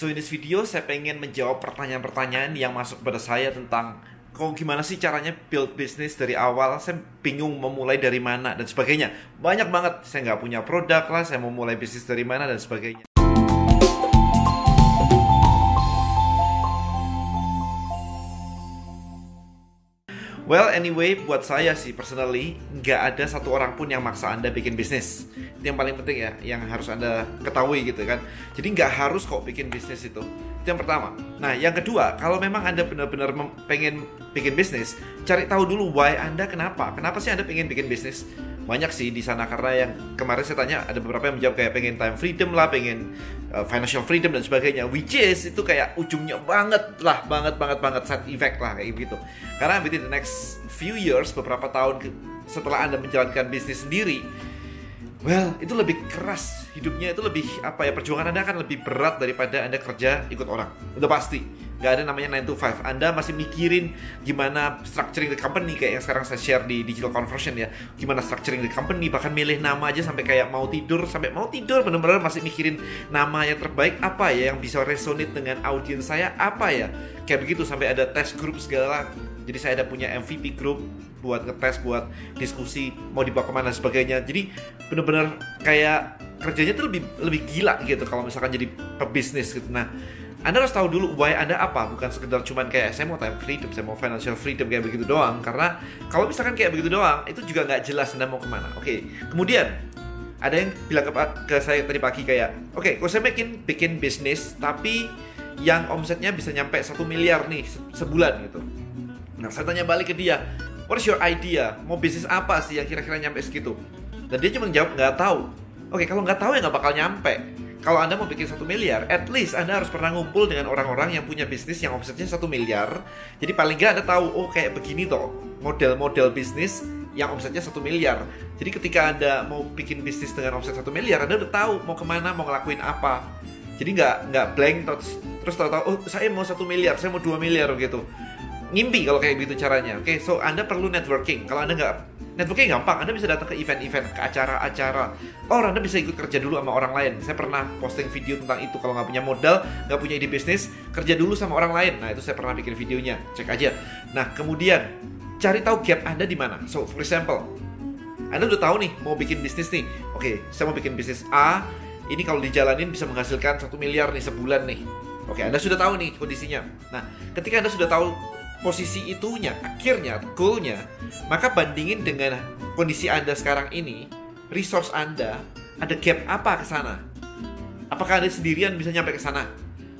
So in this video saya pengen menjawab pertanyaan-pertanyaan yang masuk pada saya tentang kok gimana sih caranya build bisnis dari awal. Saya bingung memulai dari mana dan sebagainya. Banyak banget. Saya nggak punya produk lah saya mau mulai bisnis dari mana dan sebagainya Well, anyway, buat saya sih personally nggak ada satu orang pun yang maksa anda bikin bisnis. Itu yang paling penting ya, yang harus anda ketahui gitu kan. Jadi nggak harus kok bikin bisnis itu. Itu yang pertama. Nah, yang kedua, kalau memang anda benar-benar pengen bikin bisnis, cari tahu dulu why anda kenapa. Kenapa sih anda pengen bikin bisnis? banyak sih di sana karena yang kemarin saya tanya ada beberapa yang menjawab kayak pengen time freedom lah, pengen uh, financial freedom dan sebagainya. Which is itu kayak ujungnya banget lah, banget banget banget side effect lah kayak gitu. Karena within the next few years beberapa tahun setelah anda menjalankan bisnis sendiri, well itu lebih keras hidupnya itu lebih apa ya perjuangan anda akan lebih berat daripada anda kerja ikut orang. Udah pasti nggak ada namanya 9 to 5 Anda masih mikirin gimana structuring the company kayak yang sekarang saya share di digital conversion ya. Gimana structuring the company bahkan milih nama aja sampai kayak mau tidur sampai mau tidur benar-benar masih mikirin nama yang terbaik apa ya yang bisa resonate dengan audiens saya apa ya. Kayak begitu sampai ada test group segala. Jadi saya ada punya MVP group buat ngetes buat diskusi mau dibawa ke mana sebagainya. Jadi benar-benar kayak kerjanya tuh lebih lebih gila gitu kalau misalkan jadi pebisnis gitu. Nah anda harus tahu dulu why Anda apa, bukan sekedar cuman kayak saya mau time freedom, saya mau financial freedom kayak begitu doang. Karena kalau misalkan kayak begitu doang, itu juga nggak jelas Anda mau ke mana. Oke, okay. kemudian ada yang bilang ke, ke saya tadi pagi kayak, oke, okay, kalau saya bikin bikin bisnis, tapi yang omsetnya bisa nyampe satu miliar nih sebulan gitu. Nah, saya tanya balik ke dia, what's your idea? Mau bisnis apa sih yang kira-kira nyampe segitu? Dan dia cuma jawab nggak tahu. Oke, okay, kalau nggak tahu ya nggak bakal nyampe kalau Anda mau bikin satu miliar, at least Anda harus pernah ngumpul dengan orang-orang yang punya bisnis yang omsetnya satu miliar. Jadi paling nggak Anda tahu, oh kayak begini toh model-model bisnis yang omsetnya satu miliar. Jadi ketika Anda mau bikin bisnis dengan omset satu miliar, Anda udah tahu mau ke mana, mau ngelakuin apa. Jadi nggak nggak blank terus terus tahu-tahu, oh saya mau satu miliar, saya mau dua miliar gitu. Ngimpi kalau kayak gitu caranya. Oke, okay, so Anda perlu networking. Kalau Anda nggak networking gampang Anda bisa datang ke event-event ke acara-acara. Oh Anda bisa ikut kerja dulu sama orang lain. Saya pernah posting video tentang itu kalau nggak punya modal nggak punya ide bisnis kerja dulu sama orang lain. Nah itu saya pernah bikin videonya. Cek aja. Nah kemudian cari tahu gap Anda di mana. So for example Anda udah tahu nih mau bikin bisnis nih. Oke saya mau bikin bisnis A. Ini kalau dijalanin bisa menghasilkan satu miliar nih sebulan nih. Oke, Anda sudah tahu nih kondisinya. Nah, ketika Anda sudah tahu posisi itunya, akhirnya goalnya, maka bandingin dengan kondisi Anda sekarang ini, resource Anda, ada gap apa ke sana? Apakah Anda sendirian bisa nyampe ke sana?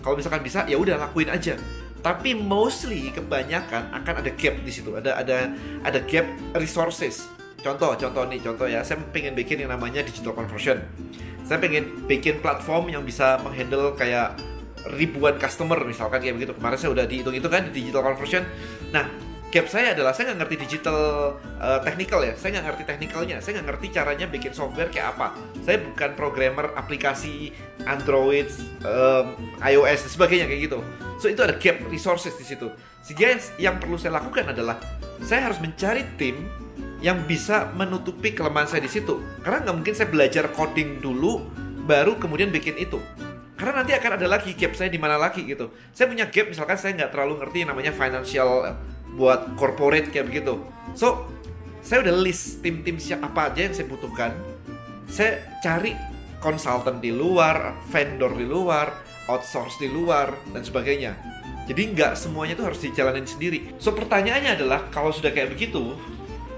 Kalau misalkan bisa, ya udah lakuin aja. Tapi mostly kebanyakan akan ada gap di situ. Ada ada ada gap resources. Contoh, contoh nih, contoh ya. Saya pengen bikin yang namanya digital conversion. Saya pengen bikin platform yang bisa menghandle kayak ribuan customer misalkan kayak begitu. Kemarin saya udah dihitung itu kan di digital conversion. Nah gap saya adalah saya nggak ngerti digital uh, technical ya. Saya nggak ngerti teknikalnya saya nggak ngerti caranya bikin software kayak apa. Saya bukan programmer aplikasi Android um, iOS dan sebagainya kayak gitu. So itu ada gap resources di situ. Sehingga yang perlu saya lakukan adalah saya harus mencari tim yang bisa menutupi kelemahan saya di situ. Karena nggak mungkin saya belajar coding dulu baru kemudian bikin itu karena nanti akan ada lagi gap saya di mana lagi gitu. Saya punya gap misalkan saya nggak terlalu ngerti namanya financial eh, buat corporate kayak begitu. So, saya udah list tim-tim siapa aja yang saya butuhkan. Saya cari konsultan di luar, vendor di luar, outsource di luar, dan sebagainya. Jadi nggak semuanya itu harus dijalanin sendiri. So pertanyaannya adalah kalau sudah kayak begitu,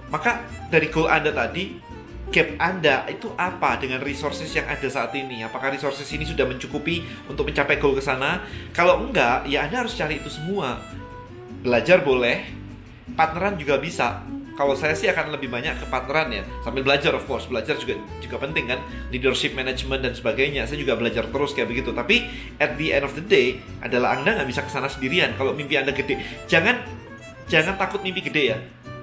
maka dari goal Anda tadi gap Anda itu apa dengan resources yang ada saat ini? Apakah resources ini sudah mencukupi untuk mencapai goal ke sana? Kalau enggak, ya Anda harus cari itu semua. Belajar boleh, partneran juga bisa. Kalau saya sih akan lebih banyak ke partneran ya, sambil belajar of course. Belajar juga juga penting kan, leadership management dan sebagainya. Saya juga belajar terus kayak begitu. Tapi at the end of the day adalah Anda nggak bisa ke sana sendirian. Kalau mimpi Anda gede, jangan jangan takut mimpi gede ya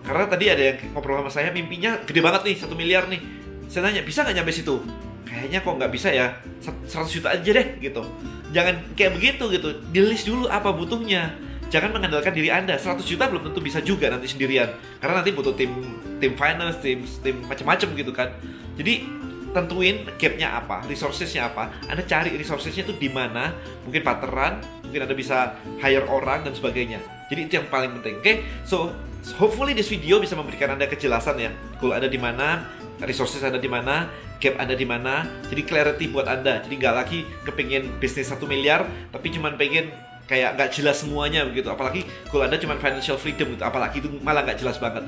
karena tadi ada yang ngobrol sama saya mimpinya gede banget nih satu miliar nih. Saya nanya bisa nggak nyampe situ? Kayaknya kok nggak bisa ya 100 juta aja deh gitu. Jangan kayak begitu gitu. Di dulu apa butuhnya. Jangan mengandalkan diri anda. 100 juta belum tentu bisa juga nanti sendirian. Karena nanti butuh tim tim finance tim tim macam-macam gitu kan. Jadi tentuin gapnya apa, resourcesnya apa. Anda cari resourcesnya itu di mana, mungkin partneran, mungkin Anda bisa hire orang dan sebagainya. Jadi itu yang paling penting. Oke, okay? so hopefully this video bisa memberikan Anda kejelasan ya. Kalau Anda di mana, resources Anda di mana, gap Anda di mana. Jadi clarity buat Anda. Jadi nggak lagi kepingin bisnis satu miliar, tapi cuma pengen kayak nggak jelas semuanya begitu. Apalagi kalau Anda cuma financial freedom gitu, apalagi itu malah nggak jelas banget.